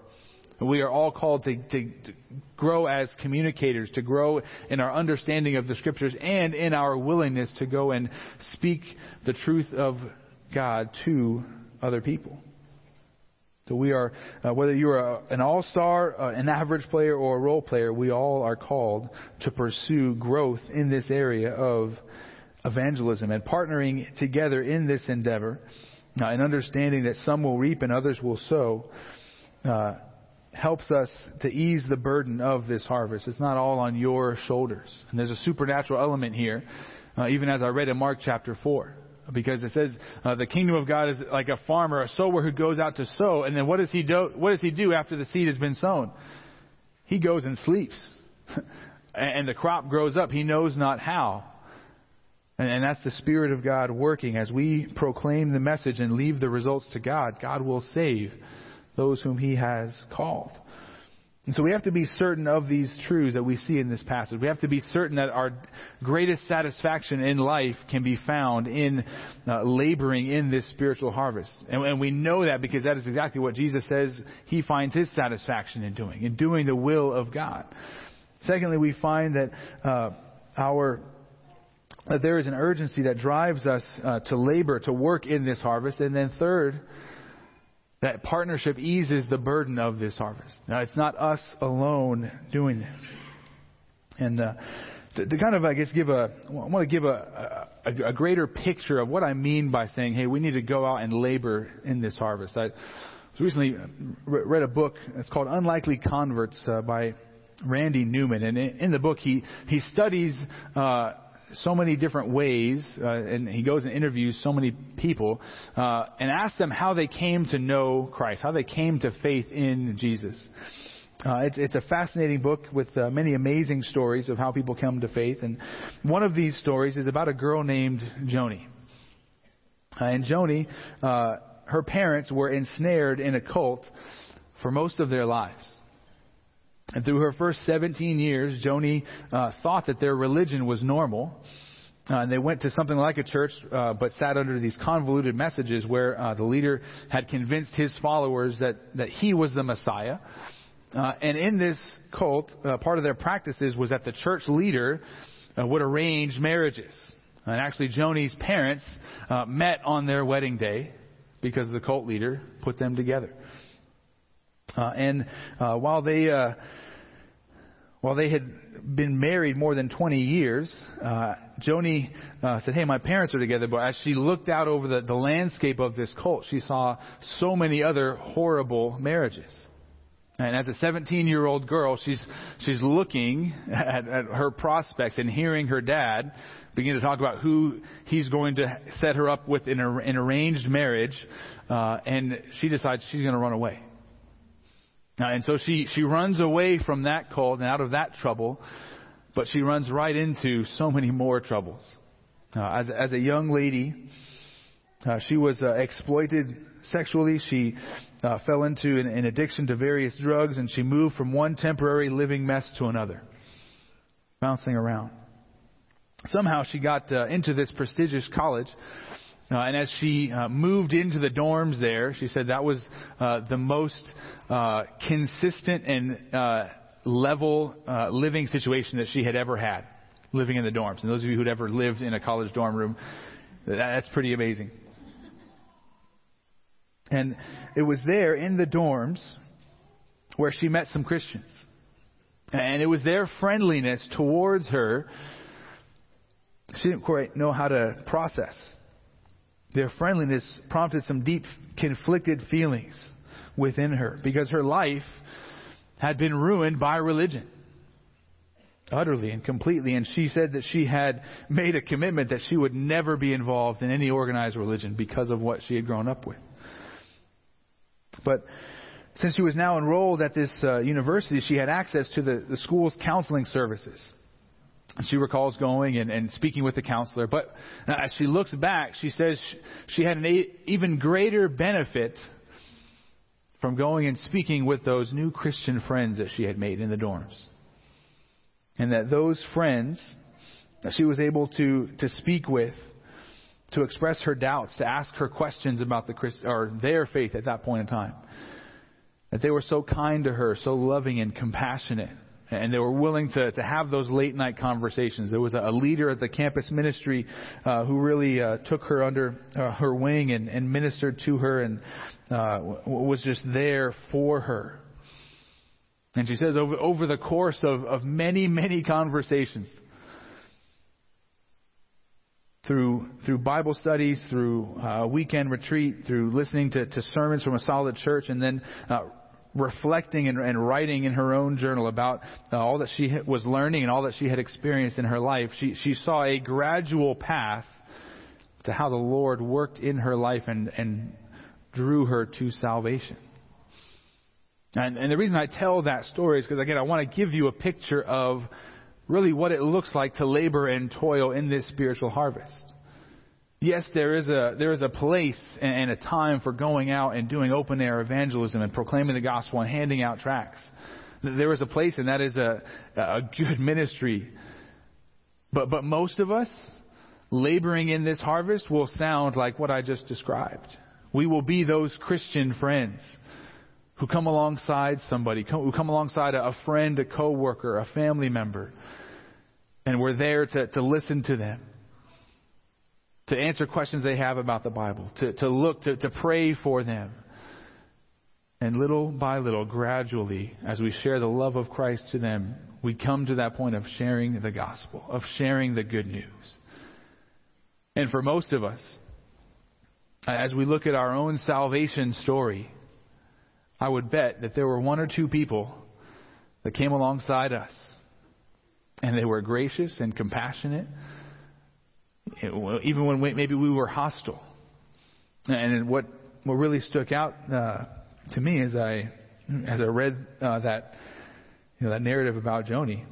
We are all called to, to, to, grow as communicators, to grow in our understanding of the scriptures and in our willingness to go and speak the truth of God to other people. So we are, uh, whether you are an all-star, uh, an average player, or a role player, we all are called to pursue growth in this area of evangelism and partnering together in this endeavor uh, and understanding that some will reap and others will sow uh, helps us to ease the burden of this harvest. It's not all on your shoulders. And there's a supernatural element here, uh, even as I read in Mark chapter 4. Because it says uh, the kingdom of God is like a farmer, a sower who goes out to sow, and then what does he do? What does he do after the seed has been sown? He goes and sleeps, and the crop grows up. He knows not how. And, that's the Spirit of God working. As we proclaim the message and leave the results to God, God will save those whom He has called. And so we have to be certain of these truths that we see in this passage. We have to be certain that our greatest satisfaction in life can be found in uh, laboring in this spiritual harvest. And, and, we know that because that is exactly what Jesus says he finds his satisfaction in doing, in doing the will of God. Secondly, we find that uh, our that there is an urgency that drives us uh, to labor, to work in this harvest. And then third, that partnership eases the burden of this harvest. Now, it's not us alone doing this. And uh, to, to, kind of, I guess, give a, I want to give a, a, a, greater picture of what I mean by saying, hey, we need to go out and labor in this harvest. I recently read a book. It's called Unlikely Converts uh, by Randy Newman, and in the book he he studies. Uh, so many different ways, uh, and he goes and interviews so many people, uh, and asks them how they came to know Christ, how they came to faith in Jesus. Uh, it's, it's a fascinating book with uh, many amazing stories of how people come to faith. And one of these stories is about a girl named Joni. Uh, and Joni, uh, her parents were ensnared in a cult for most of their lives. And through her first 17 years, Joni uh, thought that their religion was normal. Uh, and they went to something like a church, uh, but sat under these convoluted messages where uh, the leader had convinced his followers that, that he was the Messiah. Uh, and in this cult, uh, part of their practices was that the church leader uh, would arrange marriages. And actually, Joni's parents uh, met on their wedding day because the cult leader put them together. Uh, and uh, while they while they had been married more than 20 years, uh, Joni uh, said, Hey, my parents are together. But as she looked out over the, the landscape of this cult, she saw so many other horrible marriages. And as a 17 year old girl, she's, she's looking at, at her prospects and hearing her dad begin to talk about who he's going to set her up with in an arranged marriage. Uh, and she decides she's going to run away. And so she, she runs away from that cult and out of that trouble, but she runs right into so many more troubles. Uh, as, as a young lady, uh, she was uh, exploited sexually. She uh, fell into an, an, addiction to various drugs, and she moved from one temporary living mess to another, bouncing around. Somehow she got uh, into this prestigious college, uh, and as she uh, moved into the dorms there, she said that was uh, the most consistent and level living situation that she had ever had, living in the dorms. And those of you who'd ever lived in a college dorm room, that's pretty amazing. And it was there in the dorms where she met some Christians. And it was their friendliness towards her she didn't quite know how to process. Their friendliness prompted some deep conflicted feelings within her because her life had been ruined by religion. Utterly and completely. And she said that she had made a commitment that she would never be involved in any organized religion because of what she had grown up with. But since she was now enrolled at this uh, university, she had access to the, the school's counseling services. She recalls going and, and speaking with the counselor. But as she looks back, she says she had an even greater benefit from going and speaking with those new Christian friends that she had made in the dorms. And that those friends that she was able to, to speak with to express her doubts, to ask her questions about the Christ, or their faith at that point in time. That they were so kind to her, so loving and compassionate, and they were willing to, to have those late night conversations. There was a, leader at the campus ministry uh, who really uh, took her under uh, her wing and, and ministered to her and uh, was just there for her. And she says, over, over the course of, of many, many conversations, through through Bible studies, through uh, weekend retreat, through listening to, to sermons from a solid church, and then uh, reflecting and, and, writing in her own journal about uh, all that she was learning and all that she had experienced in her life. She she saw a gradual path to how the Lord worked in her life and and drew her to salvation. And, and the reason I tell that story is because again I want to give you a picture of really what it looks like to labor and toil in this spiritual harvest. Yes, there is a there is a place and a time for going out and doing open air evangelism and proclaiming the gospel and handing out tracts. There is a place, and that is a a good ministry. But but most of us laboring in this harvest will sound like what I just described. We will be those Christian friends who come alongside somebody, who come alongside a friend, a coworker, a family member, and we're there to, to listen to them, to answer questions they have about the Bible, to, to look, to, to pray for them. And little by little, gradually, as we share the love of Christ to them, we come to that point of sharing the gospel, of sharing the good news. And for most of us, as we look at our own salvation story, I would bet that there were one or two people that came alongside us and they were gracious and compassionate, even when maybe we were hostile. And what what really stuck out uh, to me as I as I read uh, that you know that narrative about Joni,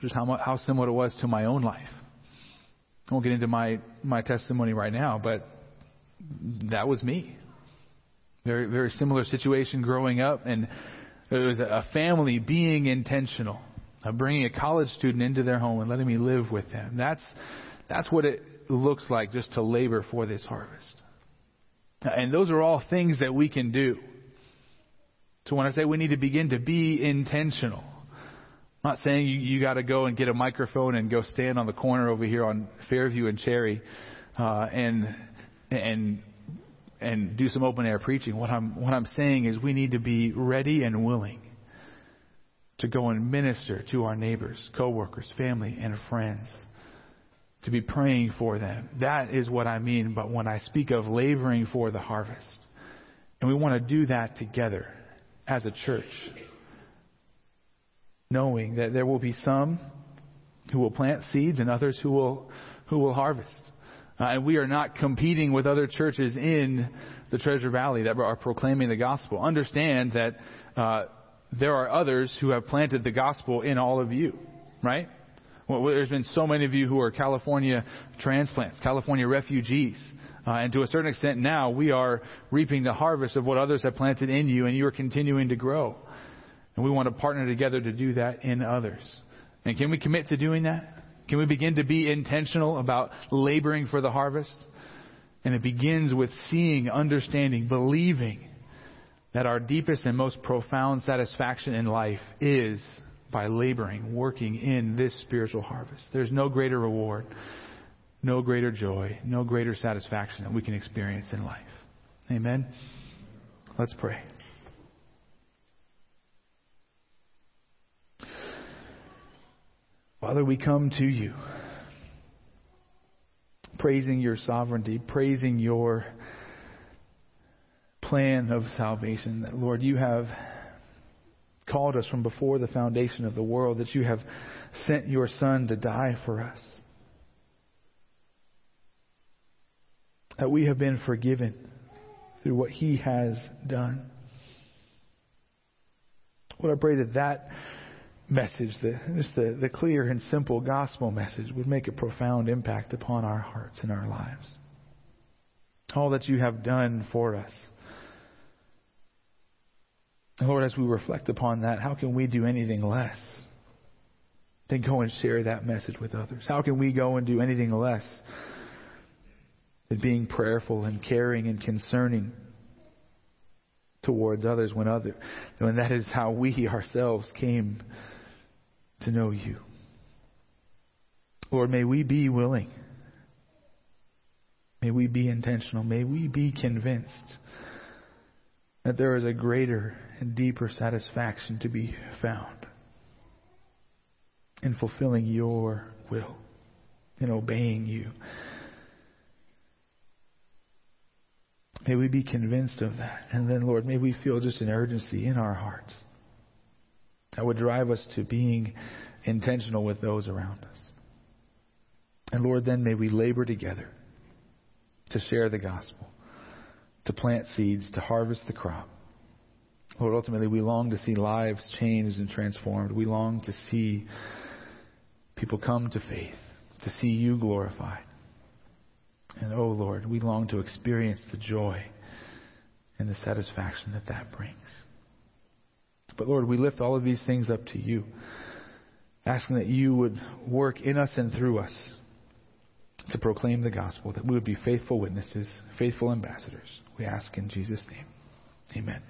just how how similar it was to my own life. I won't get into my my testimony right now, but that was me. Very very similar situation growing up, and it was a family being intentional, of bringing a college student into their home and letting me live with them. That's that's what it looks like just to labor for this harvest. And those are all things that we can do. So when I say we need to begin to be intentional, I'm not saying you, you got to go and get a microphone and go stand on the corner over here on Fairview and Cherry uh, and and and do some open air preaching. What I'm what I'm saying is we need to be ready and willing to go and minister to our neighbors, coworkers, family, and friends. To be praying for them. That is what I mean but when I speak of laboring for the harvest. And we want to do that together as a church. Knowing that there will be some who will plant seeds and others who will who will harvest. Uh, and we are not competing with other churches in the Treasure Valley that are proclaiming the gospel. Understand that uh, there are others who have planted the gospel in all of you, right? Well, there's been so many of you who are California transplants, California refugees. Uh, and to a certain extent now, we are reaping the harvest of what others have planted in you, and you are continuing to grow. And we want to partner together to do that in others. And can we commit to doing that? Can we begin to be intentional about laboring for the harvest? And it begins with seeing, understanding, believing that our deepest and most profound satisfaction in life is by laboring, working in this spiritual harvest. There's no greater reward, no greater joy, no greater satisfaction that we can experience in life. Amen? Let's pray. Father, we come to you praising your sovereignty, praising your plan of salvation. That, Lord, you have called us from before the foundation of the world, that you have sent your Son to die for us. That we have been forgiven through what he has done. Lord, I pray that that message, the, just the, the clear and simple gospel message, would make a profound impact upon our hearts and our lives. All that you have done for us. Lord, as we reflect upon that, how can we do anything less than go and share that message with others? How can we go and do anything less than being prayerful and caring and concerning towards others when other when that is how we ourselves came to know you. Lord, may we be willing. May we be intentional. May we be convinced that there is a greater and deeper satisfaction to be found in fulfilling your will, in obeying you. May we be convinced of that. And then, Lord, may we feel just an urgency in our hearts that would drive us to being intentional with those around us. And Lord, then may we labor together to share the gospel, to plant seeds, to harvest the crop. Lord, ultimately, we long to see lives changed and transformed. We long to see people come to faith, to see you glorified. And oh, Lord, we long to experience the joy and the satisfaction that that brings. But Lord, we lift all of these things up to you, asking that you would work in us and through us to proclaim the gospel, that we would be faithful witnesses, faithful ambassadors. We ask in Jesus' name. Amen.